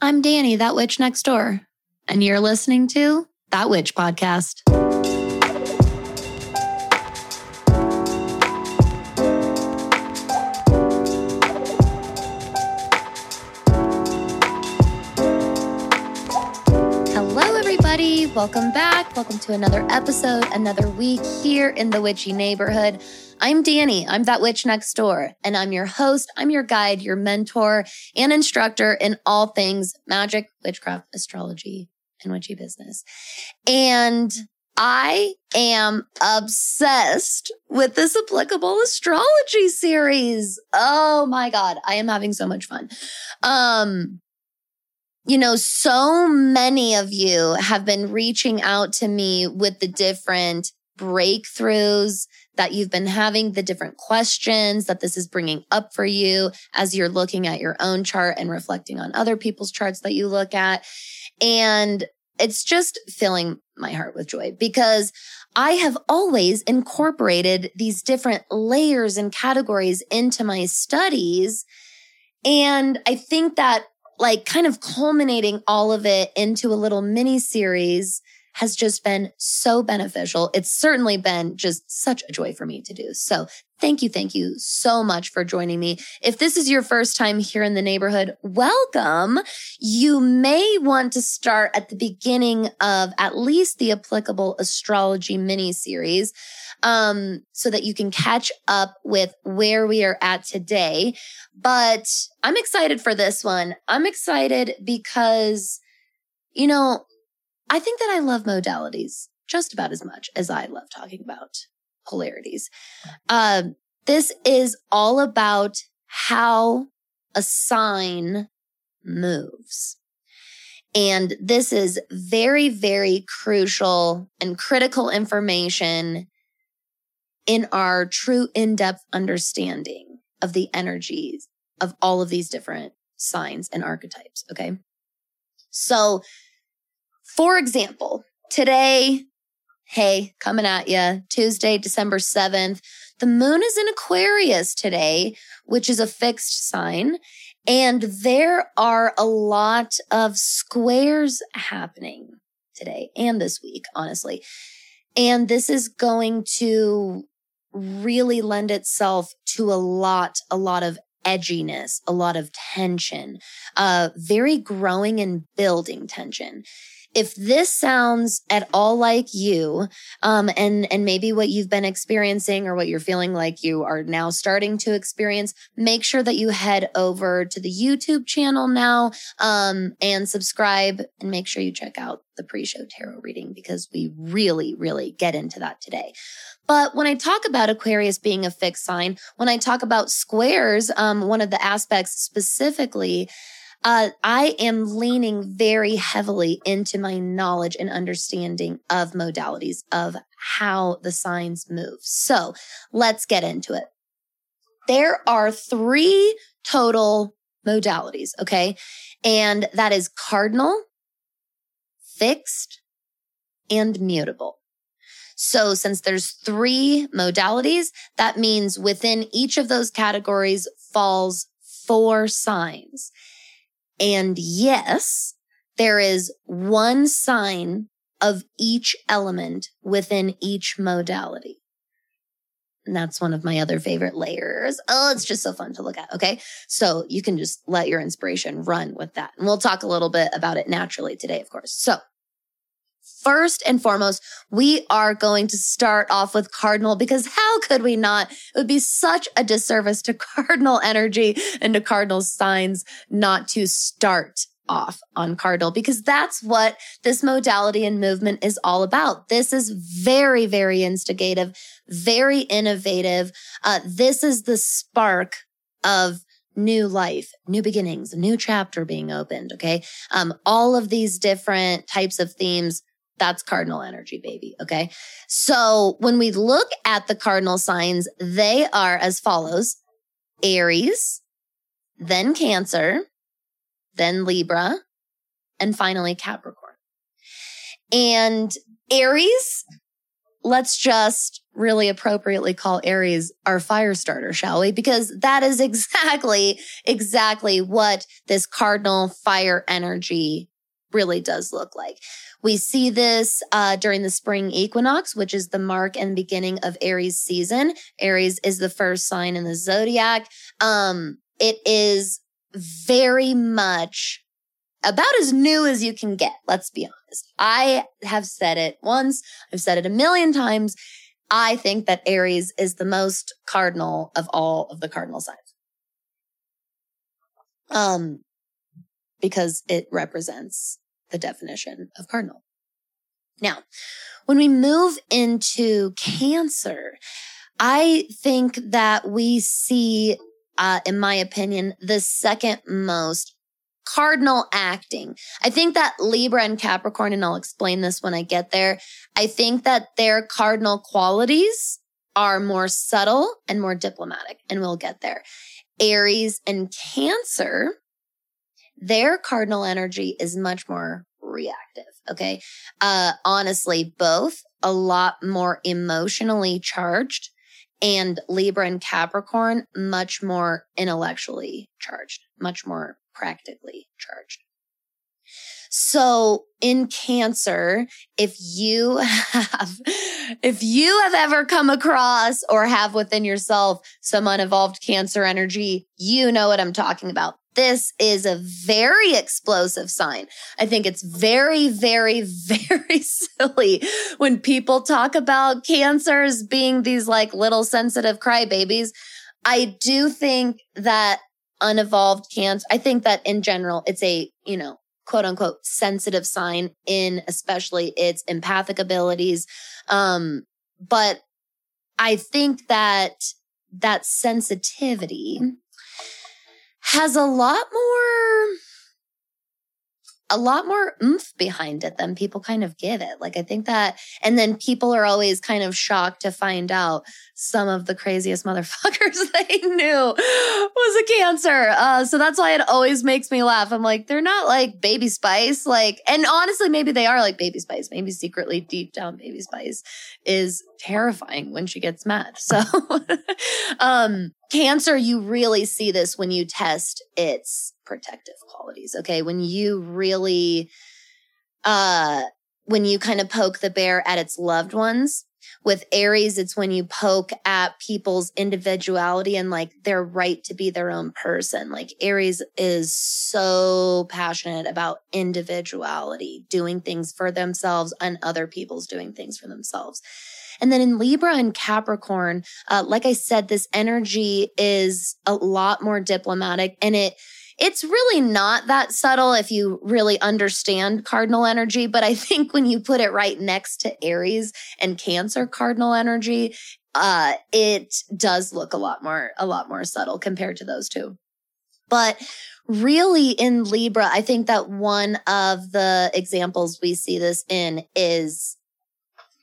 I'm Danny, that witch next door, and you're listening to That Witch Podcast. Hello, everybody. Welcome back. Welcome to another episode, another week here in the witchy neighborhood. I'm Danny. I'm that witch next door, and I'm your host. I'm your guide, your mentor, and instructor in all things magic, witchcraft, astrology, and witchy business. And I am obsessed with this applicable astrology series. Oh my God. I am having so much fun. Um, you know, so many of you have been reaching out to me with the different breakthroughs that you've been having, the different questions that this is bringing up for you as you're looking at your own chart and reflecting on other people's charts that you look at. And it's just filling my heart with joy because I have always incorporated these different layers and categories into my studies. And I think that like kind of culminating all of it into a little mini series has just been so beneficial. It's certainly been just such a joy for me to do. So thank you. Thank you so much for joining me. If this is your first time here in the neighborhood, welcome. You may want to start at the beginning of at least the applicable astrology mini series. Um, so that you can catch up with where we are at today. But I'm excited for this one. I'm excited because, you know, I think that I love modalities just about as much as I love talking about polarities. Um, this is all about how a sign moves. And this is very, very crucial and critical information in our true in depth understanding of the energies of all of these different signs and archetypes. Okay. So for example, today, hey, coming at you, Tuesday, December 7th, the moon is in Aquarius today, which is a fixed sign. And there are a lot of squares happening today and this week, honestly. And this is going to really lend itself to a lot, a lot of edginess, a lot of tension, uh, very growing and building tension if this sounds at all like you, um, and, and maybe what you've been experiencing or what you're feeling like you are now starting to experience, make sure that you head over to the YouTube channel now, um, and subscribe and make sure you check out the pre-show tarot reading because we really, really get into that today. But when I talk about Aquarius being a fixed sign, when I talk about squares, um, one of the aspects specifically uh, I am leaning very heavily into my knowledge and understanding of modalities of how the signs move. So let's get into it. There are three total modalities. Okay. And that is cardinal, fixed, and mutable. So since there's three modalities, that means within each of those categories falls four signs. And yes, there is one sign of each element within each modality. And that's one of my other favorite layers. Oh, it's just so fun to look at. Okay. So you can just let your inspiration run with that. And we'll talk a little bit about it naturally today, of course. So First and foremost, we are going to start off with Cardinal because how could we not? It would be such a disservice to Cardinal energy and to Cardinal signs not to start off on Cardinal because that's what this modality and movement is all about. This is very, very instigative, very innovative. Uh, this is the spark of new life, new beginnings, a new chapter being opened. Okay. Um, all of these different types of themes that's cardinal energy, baby. Okay. So when we look at the cardinal signs, they are as follows Aries, then Cancer, then Libra, and finally Capricorn. And Aries, let's just really appropriately call Aries our fire starter, shall we? Because that is exactly, exactly what this cardinal fire energy really does look like. We see this uh, during the spring equinox, which is the mark and beginning of Aries season. Aries is the first sign in the zodiac. Um, it is very much about as new as you can get. Let's be honest. I have said it once. I've said it a million times. I think that Aries is the most cardinal of all of the cardinal signs. Um, because it represents the definition of cardinal. Now, when we move into Cancer, I think that we see, uh, in my opinion, the second most cardinal acting. I think that Libra and Capricorn, and I'll explain this when I get there. I think that their cardinal qualities are more subtle and more diplomatic, and we'll get there. Aries and Cancer, their cardinal energy is much more reactive. Okay. Uh, honestly, both a lot more emotionally charged and Libra and Capricorn much more intellectually charged, much more practically charged. So in cancer, if you have, if you have ever come across or have within yourself some unevolved cancer energy, you know what I'm talking about. This is a very explosive sign. I think it's very, very, very silly when people talk about cancers being these like little sensitive crybabies. I do think that unevolved cancer, I think that in general, it's a, you know, quote unquote sensitive sign in especially its empathic abilities. Um, but I think that that sensitivity has a lot more a lot more oomph behind it than people kind of give it. Like I think that, and then people are always kind of shocked to find out some of the craziest motherfuckers they knew was a cancer. Uh, so that's why it always makes me laugh. I'm like, they're not like baby spice. Like, and honestly, maybe they are like baby spice. Maybe secretly deep down baby spice is terrifying when she gets mad. So, um, cancer, you really see this when you test its protective qualities. Okay. When you really, uh, when you kind of poke the bear at its loved ones, with Aries, it's when you poke at people's individuality and like their right to be their own person. Like Aries is so passionate about individuality, doing things for themselves and other people's doing things for themselves. And then in Libra and Capricorn, uh, like I said, this energy is a lot more diplomatic and it, it's really not that subtle if you really understand cardinal energy. But I think when you put it right next to Aries and Cancer cardinal energy, uh, it does look a lot more, a lot more subtle compared to those two. But really in Libra, I think that one of the examples we see this in is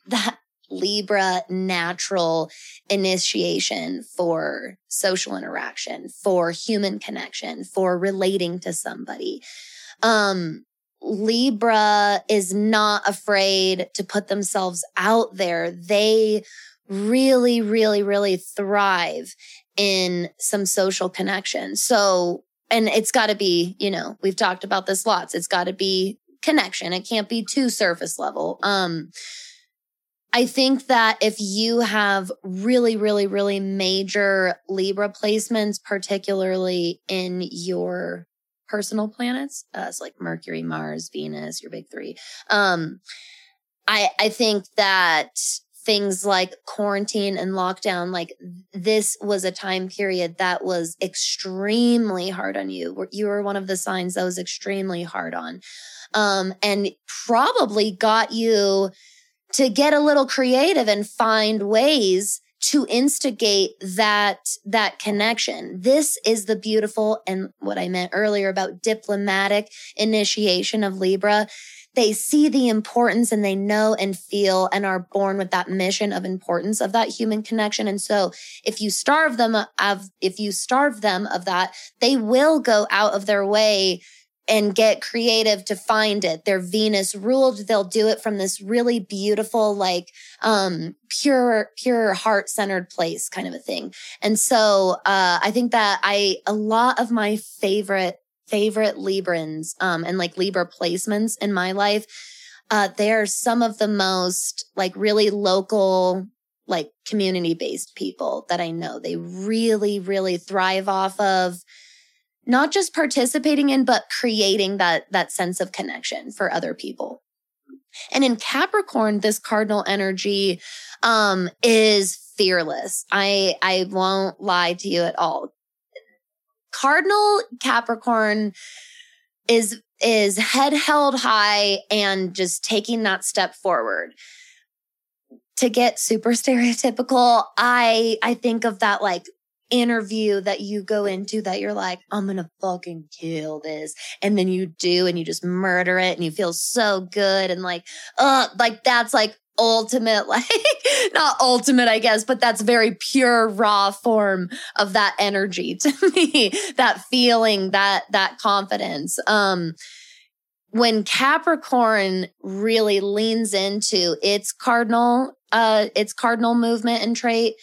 that Libra natural initiation for social interaction, for human connection, for relating to somebody. Um, Libra is not afraid to put themselves out there. They really, really, really thrive in some social connection. So, and it's got to be, you know, we've talked about this lots. It's got to be connection. It can't be too surface level. Um, I think that if you have really, really, really major Libra placements, particularly in your personal planets, uh, like Mercury, Mars, Venus, your big three, um, I, I think that things like quarantine and lockdown, like this was a time period that was extremely hard on you. You were one of the signs that was extremely hard on, um, and probably got you to get a little creative and find ways to instigate that that connection. This is the beautiful and what I meant earlier about diplomatic initiation of Libra. They see the importance and they know and feel and are born with that mission of importance of that human connection. And so if you starve them of, if you starve them of that, they will go out of their way and get creative to find it. They're Venus ruled. They'll do it from this really beautiful, like, um, pure, pure heart centered place kind of a thing. And so, uh, I think that I, a lot of my favorite, favorite Librans, um, and like Libra placements in my life, uh, they are some of the most like really local, like community based people that I know. They really, really thrive off of, not just participating in, but creating that, that sense of connection for other people. And in Capricorn, this cardinal energy, um, is fearless. I, I won't lie to you at all. Cardinal Capricorn is, is head held high and just taking that step forward. To get super stereotypical, I, I think of that like interview that you go into that you're like, I'm going to fucking kill this. And then you do and you just murder it and you feel so good. And like, uh, like that's like ultimate, like not ultimate, I guess, but that's very pure raw form of that energy to me, that feeling, that, that confidence. Um, when Capricorn really leans into its cardinal, uh, its cardinal movement and trait,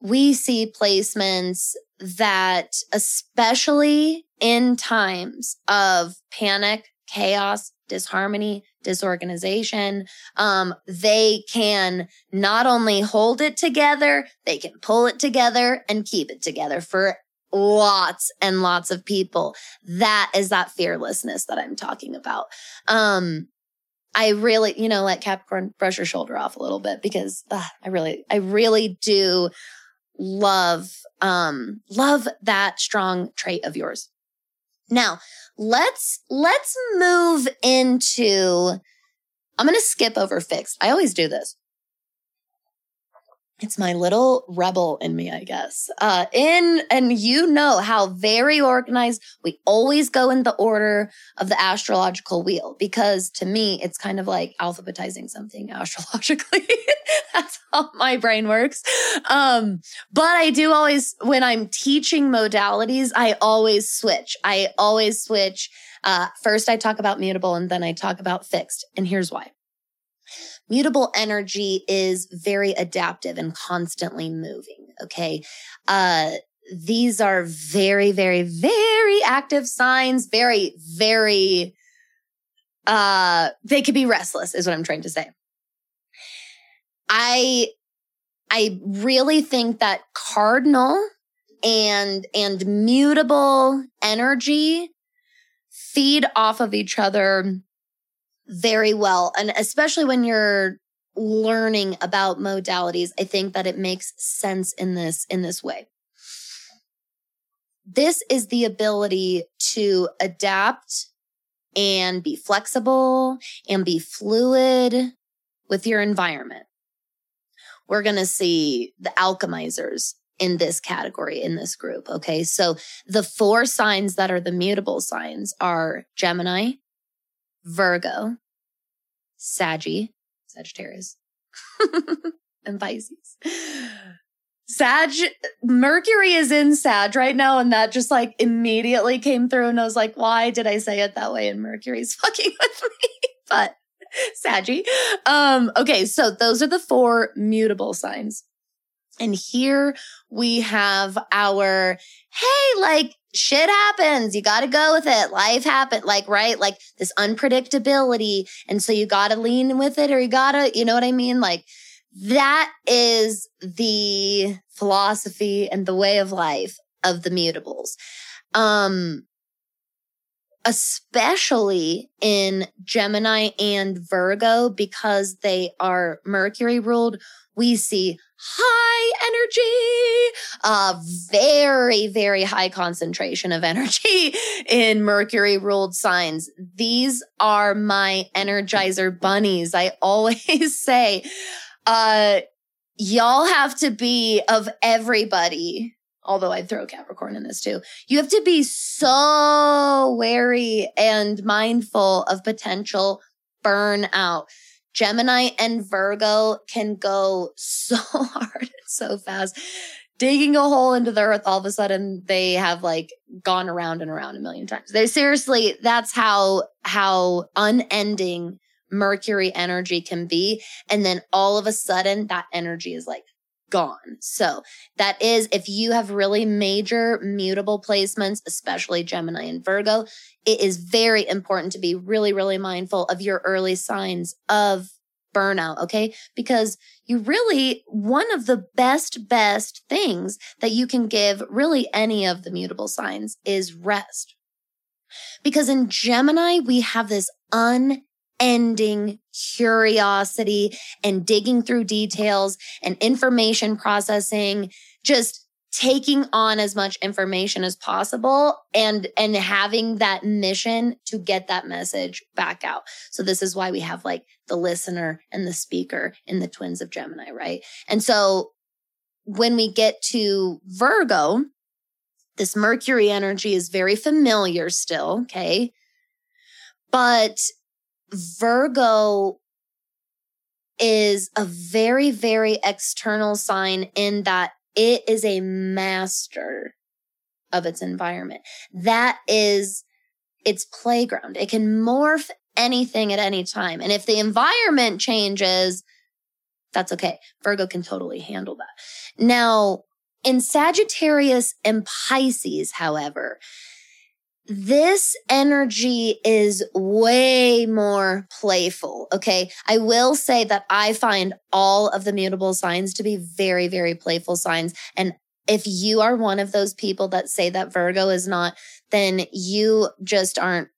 we see placements that, especially in times of panic, chaos, disharmony, disorganization, um, they can not only hold it together, they can pull it together and keep it together for lots and lots of people. That is that fearlessness that I'm talking about. Um, I really, you know, let Capricorn brush your shoulder off a little bit because I really, I really do love, um, love that strong trait of yours. Now let's, let's move into, I'm going to skip over fixed. I always do this it's my little rebel in me, I guess. Uh, in, and you know how very organized we always go in the order of the astrological wheel because to me, it's kind of like alphabetizing something astrologically. That's how my brain works. Um, but I do always, when I'm teaching modalities, I always switch. I always switch. Uh, first I talk about mutable and then I talk about fixed. And here's why mutable energy is very adaptive and constantly moving. Okay. Uh, these are very, very, very active signs, very, very, uh, they could be restless is what I'm trying to say. I, I really think that cardinal and, and mutable energy feed off of each other very well. And especially when you're learning about modalities, I think that it makes sense in this, in this way. This is the ability to adapt and be flexible and be fluid with your environment. We're going to see the alchemizers in this category, in this group. Okay. So the four signs that are the mutable signs are Gemini, Virgo, Saggy, Sagittarius, and Pisces. Sag, Mercury is in Sag right now, and that just like immediately came through, and I was like, why did I say it that way? And Mercury's fucking with me, but Saggy. Um, okay, so those are the four mutable signs. And here we have our, hey, like shit happens. You got to go with it. Life happens. Like, right? Like this unpredictability. And so you got to lean with it or you got to, you know what I mean? Like that is the philosophy and the way of life of the mutables. Um, especially in Gemini and Virgo because they are Mercury ruled, we see high energy, a very, very high concentration of energy in Mercury ruled signs. These are my energizer bunnies. I always say, uh, y'all have to be of everybody. Although I'd throw Capricorn in this too. You have to be so wary and mindful of potential burnout Gemini and Virgo can go so hard and so fast. digging a hole into the earth, all of a sudden they have like gone around and around a million times. They seriously, that's how, how unending Mercury energy can be. And then all of a sudden that energy is like gone. So that is if you have really major mutable placements, especially Gemini and Virgo, it is very important to be really, really mindful of your early signs of burnout. Okay. Because you really, one of the best, best things that you can give really any of the mutable signs is rest. Because in Gemini, we have this un ending curiosity and digging through details and information processing, just taking on as much information as possible and and having that mission to get that message back out. So this is why we have like the listener and the speaker in the twins of Gemini, right? And so when we get to Virgo, this Mercury energy is very familiar still, okay? But Virgo is a very, very external sign in that it is a master of its environment. That is its playground. It can morph anything at any time. And if the environment changes, that's okay. Virgo can totally handle that. Now, in Sagittarius and Pisces, however, this energy is way more playful. Okay. I will say that I find all of the mutable signs to be very, very playful signs. And if you are one of those people that say that Virgo is not, then you just aren't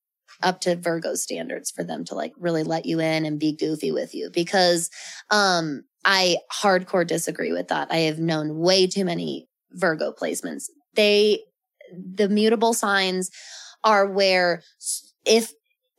up to Virgo standards for them to like really let you in and be goofy with you because, um, I hardcore disagree with that. I have known way too many Virgo placements. They, the mutable signs are where if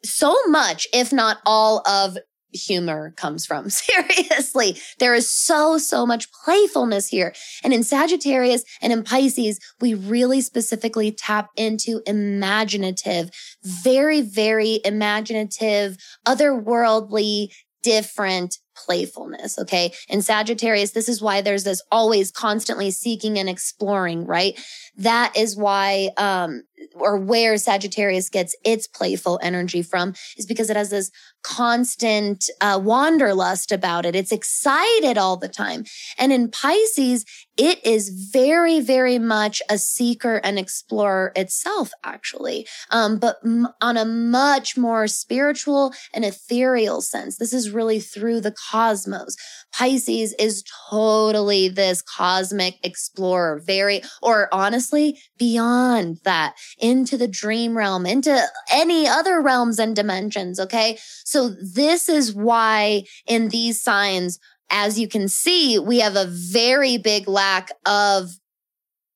so much, if not all of humor comes from. Seriously, there is so, so much playfulness here. And in Sagittarius and in Pisces, we really specifically tap into imaginative, very, very imaginative, otherworldly, different playfulness. Okay. In Sagittarius, this is why there's this always constantly seeking and exploring, right? That is why, um, or where Sagittarius gets its playful energy from is because it has this constant uh, wanderlust about it. It's excited all the time. And in Pisces, it is very, very much a seeker and explorer itself, actually, um, but m- on a much more spiritual and ethereal sense. This is really through the cosmos. Pisces is totally this cosmic explorer, very, or honestly, beyond that, into the dream realm, into any other realms and dimensions. Okay. So this is why in these signs, as you can see, we have a very big lack of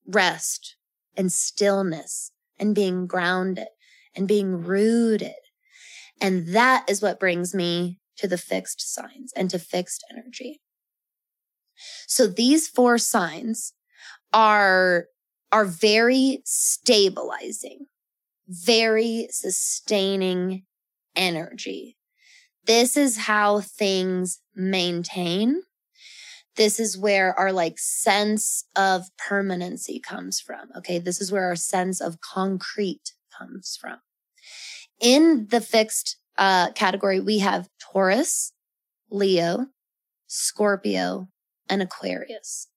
rest and stillness and being grounded and being rooted. And that is what brings me to the fixed signs and to fixed energy. So these four signs are, are very stabilizing, very sustaining energy. This is how things maintain. This is where our like sense of permanency comes from. Okay. This is where our sense of concrete comes from. In the fixed uh, category, we have Taurus, Leo, Scorpio, and Aquarius.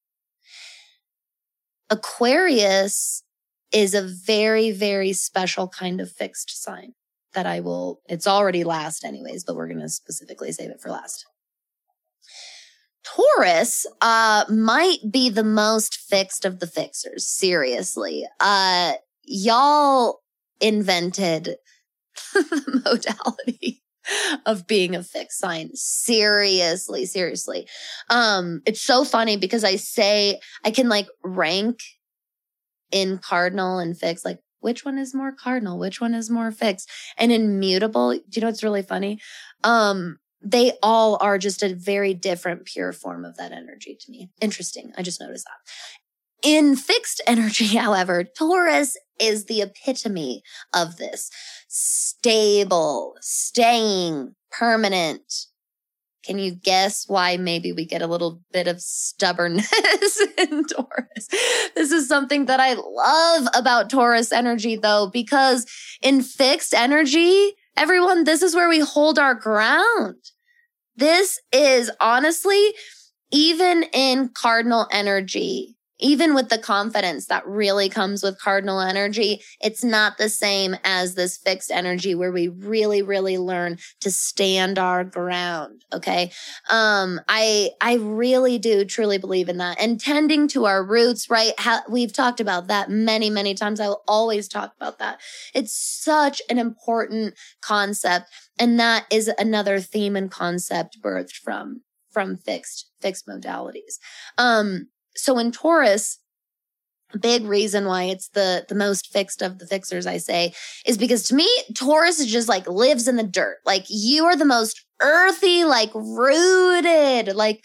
Aquarius is a very, very special kind of fixed sign that I will, it's already last anyways, but we're going to specifically save it for last. Taurus uh, might be the most fixed of the fixers. Seriously, uh, y'all invented the modality of being a fixed sign. Seriously, seriously. Um, it's so funny because I say I can like rank in cardinal and fixed, like which one is more cardinal, which one is more fixed. And immutable, do you know what's really funny? Um, they all are just a very different pure form of that energy to me. Interesting. I just noticed that. In fixed energy, however, Taurus is the epitome of this stable, staying, permanent, Can you guess why maybe we get a little bit of stubbornness in Taurus? This is something that I love about Taurus energy though, because in fixed energy, everyone, this is where we hold our ground. This is honestly, even in cardinal energy, even with the confidence that really comes with cardinal energy, it's not the same as this fixed energy where we really, really learn to stand our ground. Okay. Um, I, I really do truly believe in that and tending to our roots, right? How, we've talked about that many, many times. I will always talk about that. It's such an important concept. And that is another theme and concept birthed from, from fixed, fixed modalities. Um, so in Taurus, big reason why it's the the most fixed of the fixers i say is because to me taurus is just like lives in the dirt. Like you are the most earthy like rooted like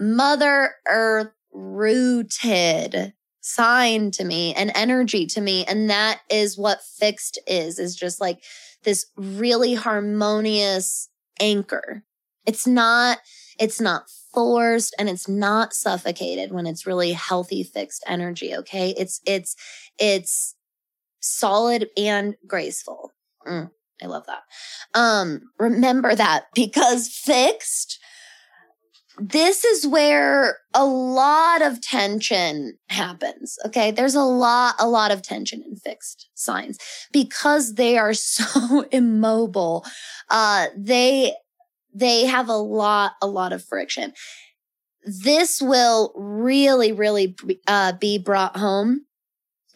mother earth rooted sign to me and energy to me. And that is what fixed is is just like this really harmonious anchor. It's not it's not forced and it's not suffocated when it's really healthy fixed energy okay it's it's it's solid and graceful mm, i love that um remember that because fixed this is where a lot of tension happens. Okay. There's a lot, a lot of tension in fixed signs because they are so immobile. Uh, they they have a lot, a lot of friction. This will really, really uh, be brought home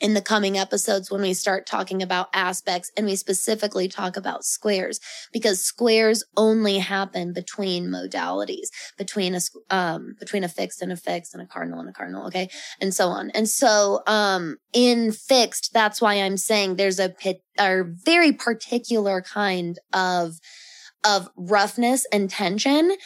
in the coming episodes when we start talking about aspects and we specifically talk about squares because squares only happen between modalities between a um between a fixed and a fixed and a cardinal and a cardinal okay and so on and so um in fixed that's why i'm saying there's a pit a very particular kind of of roughness and tension.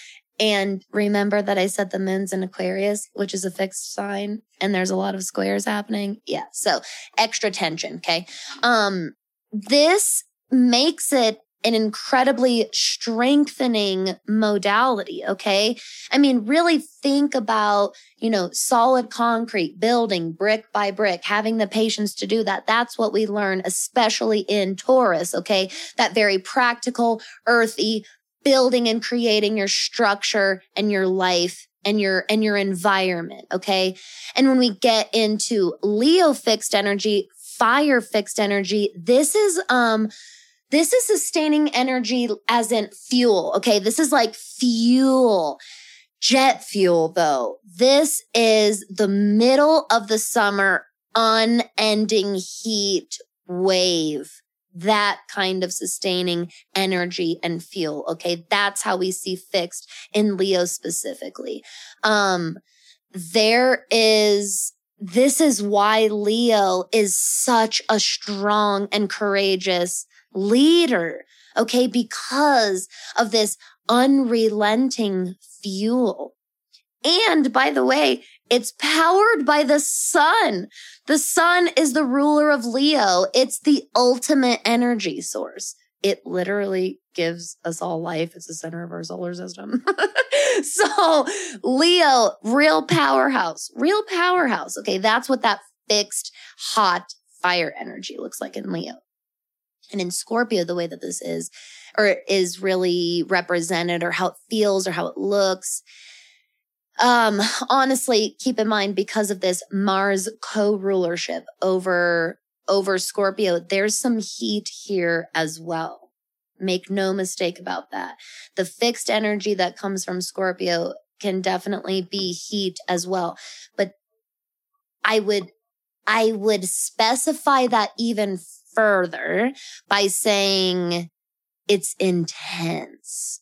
And remember that I said the moon's in Aquarius, which is a fixed sign, and there's a lot of squares happening. Yeah. So extra tension. Okay. Um, this makes it an incredibly strengthening modality. Okay. I mean, really think about, you know, solid concrete building brick by brick, having the patience to do that. That's what we learn, especially in Taurus. Okay. That very practical, earthy building and creating your structure and your life and your and your environment okay and when we get into leo fixed energy fire fixed energy this is um this is sustaining energy as in fuel. Okay. This is like fuel, jet fuel though. This is the middle of the summer, unending heat wave. That kind of sustaining energy and fuel. Okay. That's how we see fixed in Leo specifically. Um, there is this is why Leo is such a strong and courageous leader. Okay. Because of this unrelenting fuel. And by the way, it's powered by the sun. The sun is the ruler of Leo. It's the ultimate energy source. It literally gives us all life. It's the center of our solar system. so Leo, real powerhouse, real powerhouse. Okay. That's what that fixed hot fire energy looks like in Leo. And in Scorpio, the way that this is, or is really represented, or how it feels, or how it looks, um, honestly, keep in mind because of this Mars co-rulership over over Scorpio, there's some heat here as well. Make no mistake about that. The fixed energy that comes from Scorpio can definitely be heat as well. But I would, I would specify that even further by saying it's intense.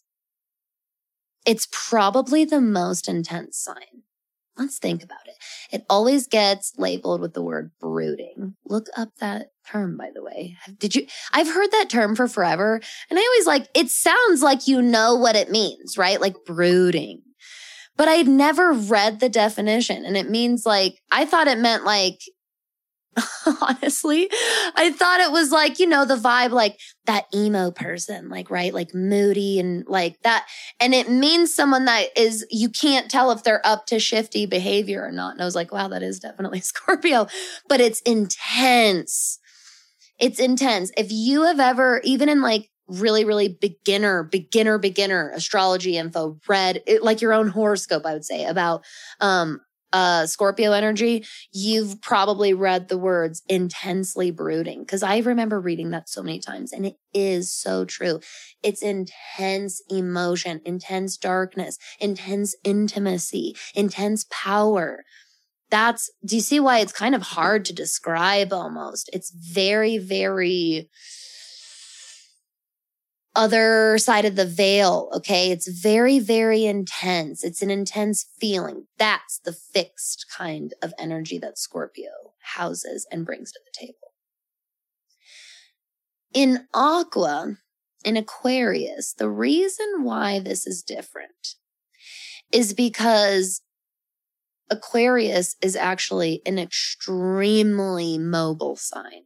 It's probably the most intense sign. Let's think about it. It always gets labeled with the word brooding. Look up that term, by the way. Did you? I've heard that term for forever. And I always like, it sounds like you know what it means, right? Like brooding. But I'd never read the definition. And it means like, I thought it meant like honestly. I thought it was like, you know, the vibe, like that emo person, like, right? Like moody and like that. And it means someone that is, you can't tell if they're up to shifty behavior or not. And I was like, wow, that is definitely Scorpio, but it's intense. It's intense. If you have ever, even in like really, really beginner, beginner, beginner astrology info, read it, like your own horoscope, I would say about, um, uh, Scorpio energy, you've probably read the words intensely brooding because I remember reading that so many times and it is so true. It's intense emotion, intense darkness, intense intimacy, intense power. That's, do you see why it's kind of hard to describe almost? It's very, very, other side of the veil. Okay. It's very, very intense. It's an intense feeling. That's the fixed kind of energy that Scorpio houses and brings to the table. In Aqua, in Aquarius, the reason why this is different is because Aquarius is actually an extremely mobile sign,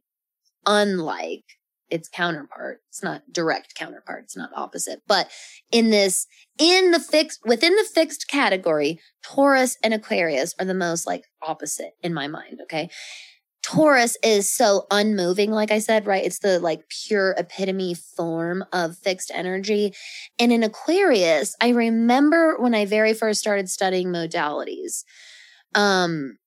unlike its counterpart. It's not direct counterpart. It's not opposite. But in this, in the fixed, within the fixed category, Taurus and Aquarius are the most like opposite in my mind. Okay. Taurus is so unmoving, like I said, right? It's the like pure epitome form of fixed energy. And in Aquarius, I remember when I very first started studying modalities, um,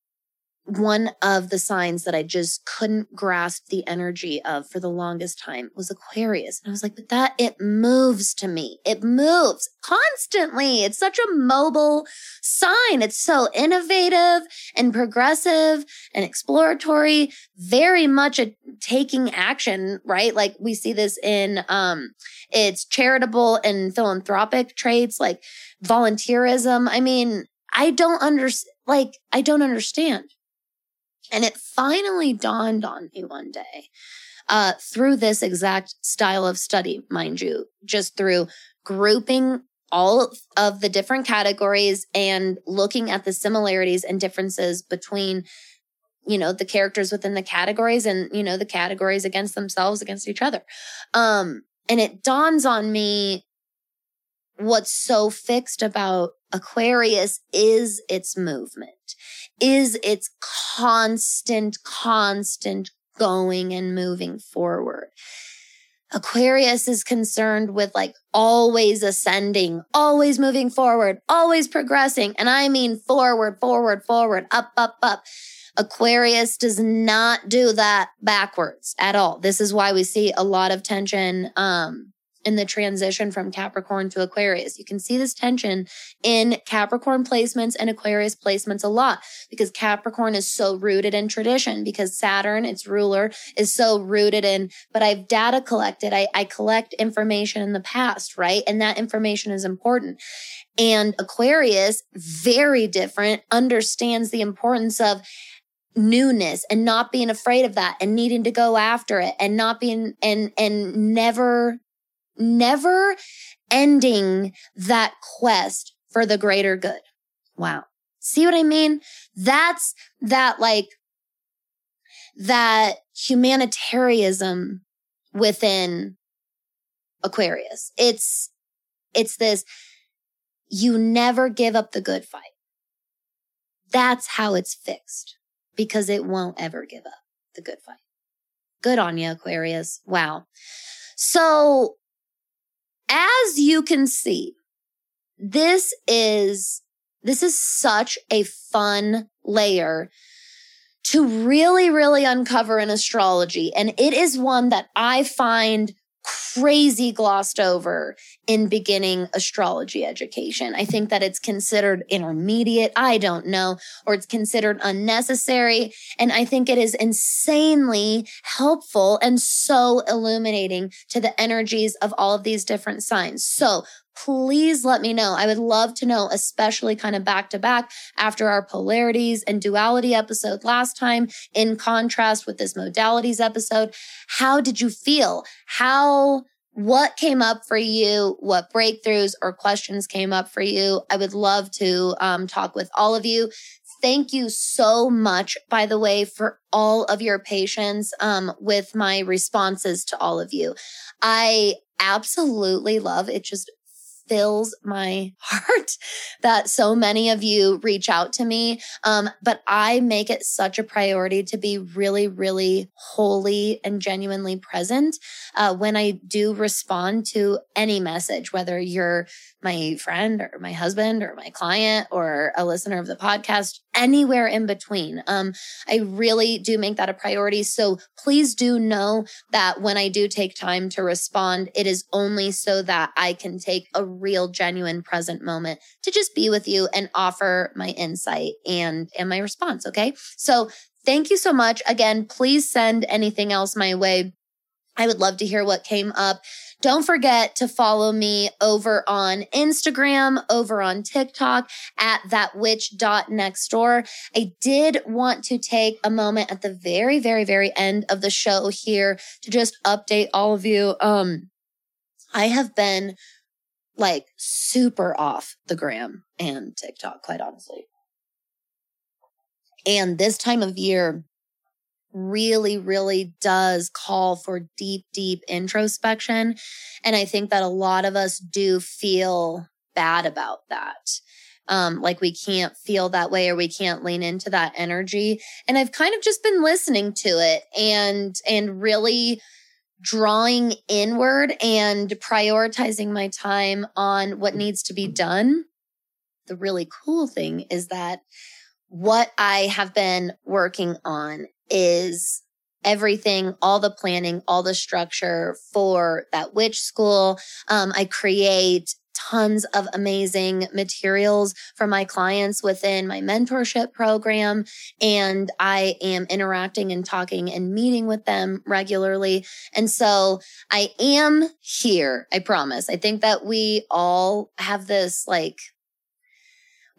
one of the signs that I just couldn't grasp the energy of for the longest time was Aquarius. And I was like, but that it moves to me. It moves constantly. It's such a mobile sign. It's so innovative and progressive and exploratory, very much a taking action, right? Like we see this in, um, it's charitable and philanthropic traits like volunteerism. I mean, I don't understand. Like, I don't understand and it finally dawned on me one day uh, through this exact style of study, mind you, just through grouping all of the different categories and looking at the similarities and differences between you know the characters within the categories and you know the categories against themselves against each other. Um and it dawns on me what's so fixed about Aquarius is its movement, is its constant, constant going and moving forward. Aquarius is concerned with like always ascending, always moving forward, always progressing. And I mean forward, forward, forward, up, up, up. Aquarius does not do that backwards at all. This is why we see a lot of tension, um, in the transition from Capricorn to Aquarius. You can see this tension in Capricorn placements and Aquarius placements a lot because Capricorn is so rooted in tradition because Saturn, its ruler, is so rooted in, but I've data collected. I, I collect information in the past, right? And that information is important. And Aquarius, very different, understands the importance of newness and not being afraid of that and needing to go after it and not being and and never never ending that quest for the greater good. Wow. See what I mean? That's that like that humanitarianism within Aquarius. It's, it's this, you never give up the good fight. That's how it's fixed because it won't ever give up the good fight. Good on you, Aquarius. Wow. So as you can see, this is, this is such a fun layer to really, really uncover in astrology. And it is one that I find crazy glossed over in beginning astrology education. I think that it's considered intermediate. I don't know, or it's considered unnecessary. And I think it is insanely helpful and so illuminating to the energies of all of these different signs. So please let me know. I would love to know, especially kind of back to back after our polarities and duality episode last time, in contrast with this modalities episode. How did you feel? How what came up for you, what breakthroughs or questions came up for you. I would love to um, talk with all of you. Thank you so much, by the way, for all of your patience um, with my responses to all of you. I absolutely love it. Just fills my heart that so many of you reach out to me. Um, but I make it such a priority to be really, really wholly and genuinely present uh, when I do respond to any message, whether you're my friend or my husband or my client or a listener of the podcast, anywhere in between. Um, I really do make that a priority. So please do know that when I do take time to respond, it is only so that I can take a real, genuine present moment to just be with you and offer my insight and, and my response. Okay. So thank you so much. Again, please send anything else my way. I would love to hear what came up. Don't forget to follow me over on Instagram, over on TikTok at that witch next door. I did want to take a moment at the very, very, very end of the show here to just update all of you. Um, I have been like super off the gram and TikTok, quite honestly. And this time of year, really, really does call for deep, deep introspection. And I think that a lot of us do feel bad about that. Um, like we can't feel that way or we can't lean into that energy. And I've kind of just been listening to it and, and really drawing inward and prioritizing my time on what needs to be done. The really cool thing is that what I have been working on is everything, all the planning, all the structure for that witch school. Um, I create tons of amazing materials for my clients within my mentorship program. And I am interacting and talking and meeting with them regularly. And so I am here. I promise. I think that we all have this like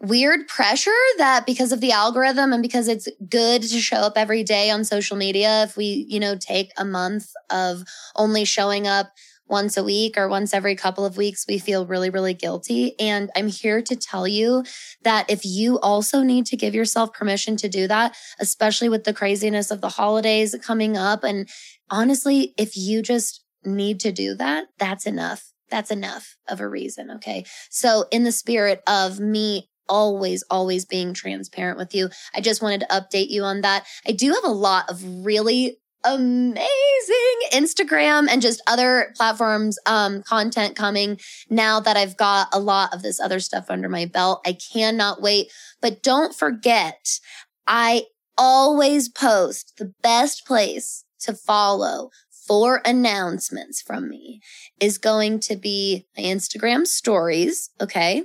weird pressure that because of the algorithm and because it's good to show up every day on social media, if we, you know, take a month of only showing up once a week or once every couple of weeks, we feel really, really guilty. And I'm here to tell you that if you also need to give yourself permission to do that, especially with the craziness of the holidays coming up. And honestly, if you just need to do that, that's enough. That's enough of a reason. Okay. So in the spirit of me always, always being transparent with you. I just wanted to update you on that. I do have a lot of really amazing Instagram and just other platforms um, content coming now that I've got a lot of this other stuff under my belt. I cannot wait. But don't forget, I always post the best place to follow for announcements from me is going to be my Instagram stories. Okay.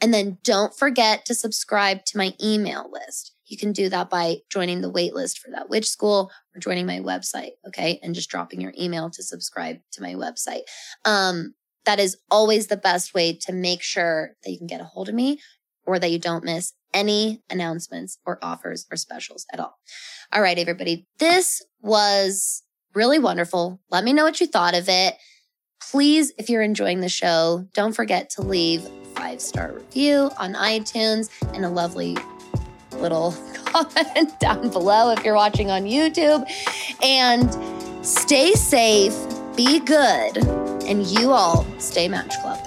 And then don't forget to subscribe to my email list. You can do that by joining the waitlist for that witch school or joining my website. Okay. And just dropping your email to subscribe to my website. Um, that is always the best way to make sure that you can get a hold of me or that you don't miss any announcements or offers or specials at all. All right, everybody. This was really wonderful. Let me know what you thought of it. Please, if you're enjoying the show, don't forget to leave five star review on iTunes and a lovely little comment down below if you're watching on YouTube. And stay safe, be good, and you all stay Match Club.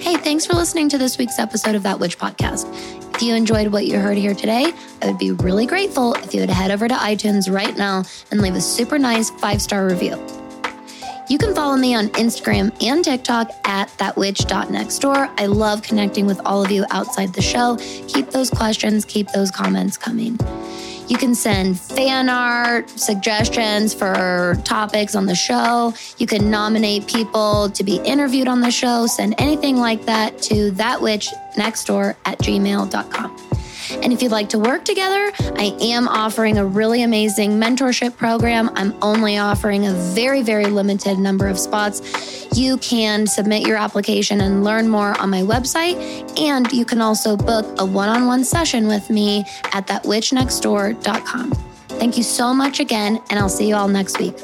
Hey, thanks for listening to this week's episode of That Witch Podcast. If you enjoyed what you heard here today, I would be really grateful if you would head over to iTunes right now and leave a super nice five star review. You can follow me on Instagram and TikTok at thatwitch.nextdoor. I love connecting with all of you outside the show. Keep those questions, keep those comments coming. You can send fan art, suggestions for topics on the show. You can nominate people to be interviewed on the show. Send anything like that to thatwitchnextdoor at gmail.com. And if you'd like to work together, I am offering a really amazing mentorship program. I'm only offering a very, very limited number of spots. You can submit your application and learn more on my website. And you can also book a one on one session with me at thatwitchnextdoor.com. Thank you so much again, and I'll see you all next week.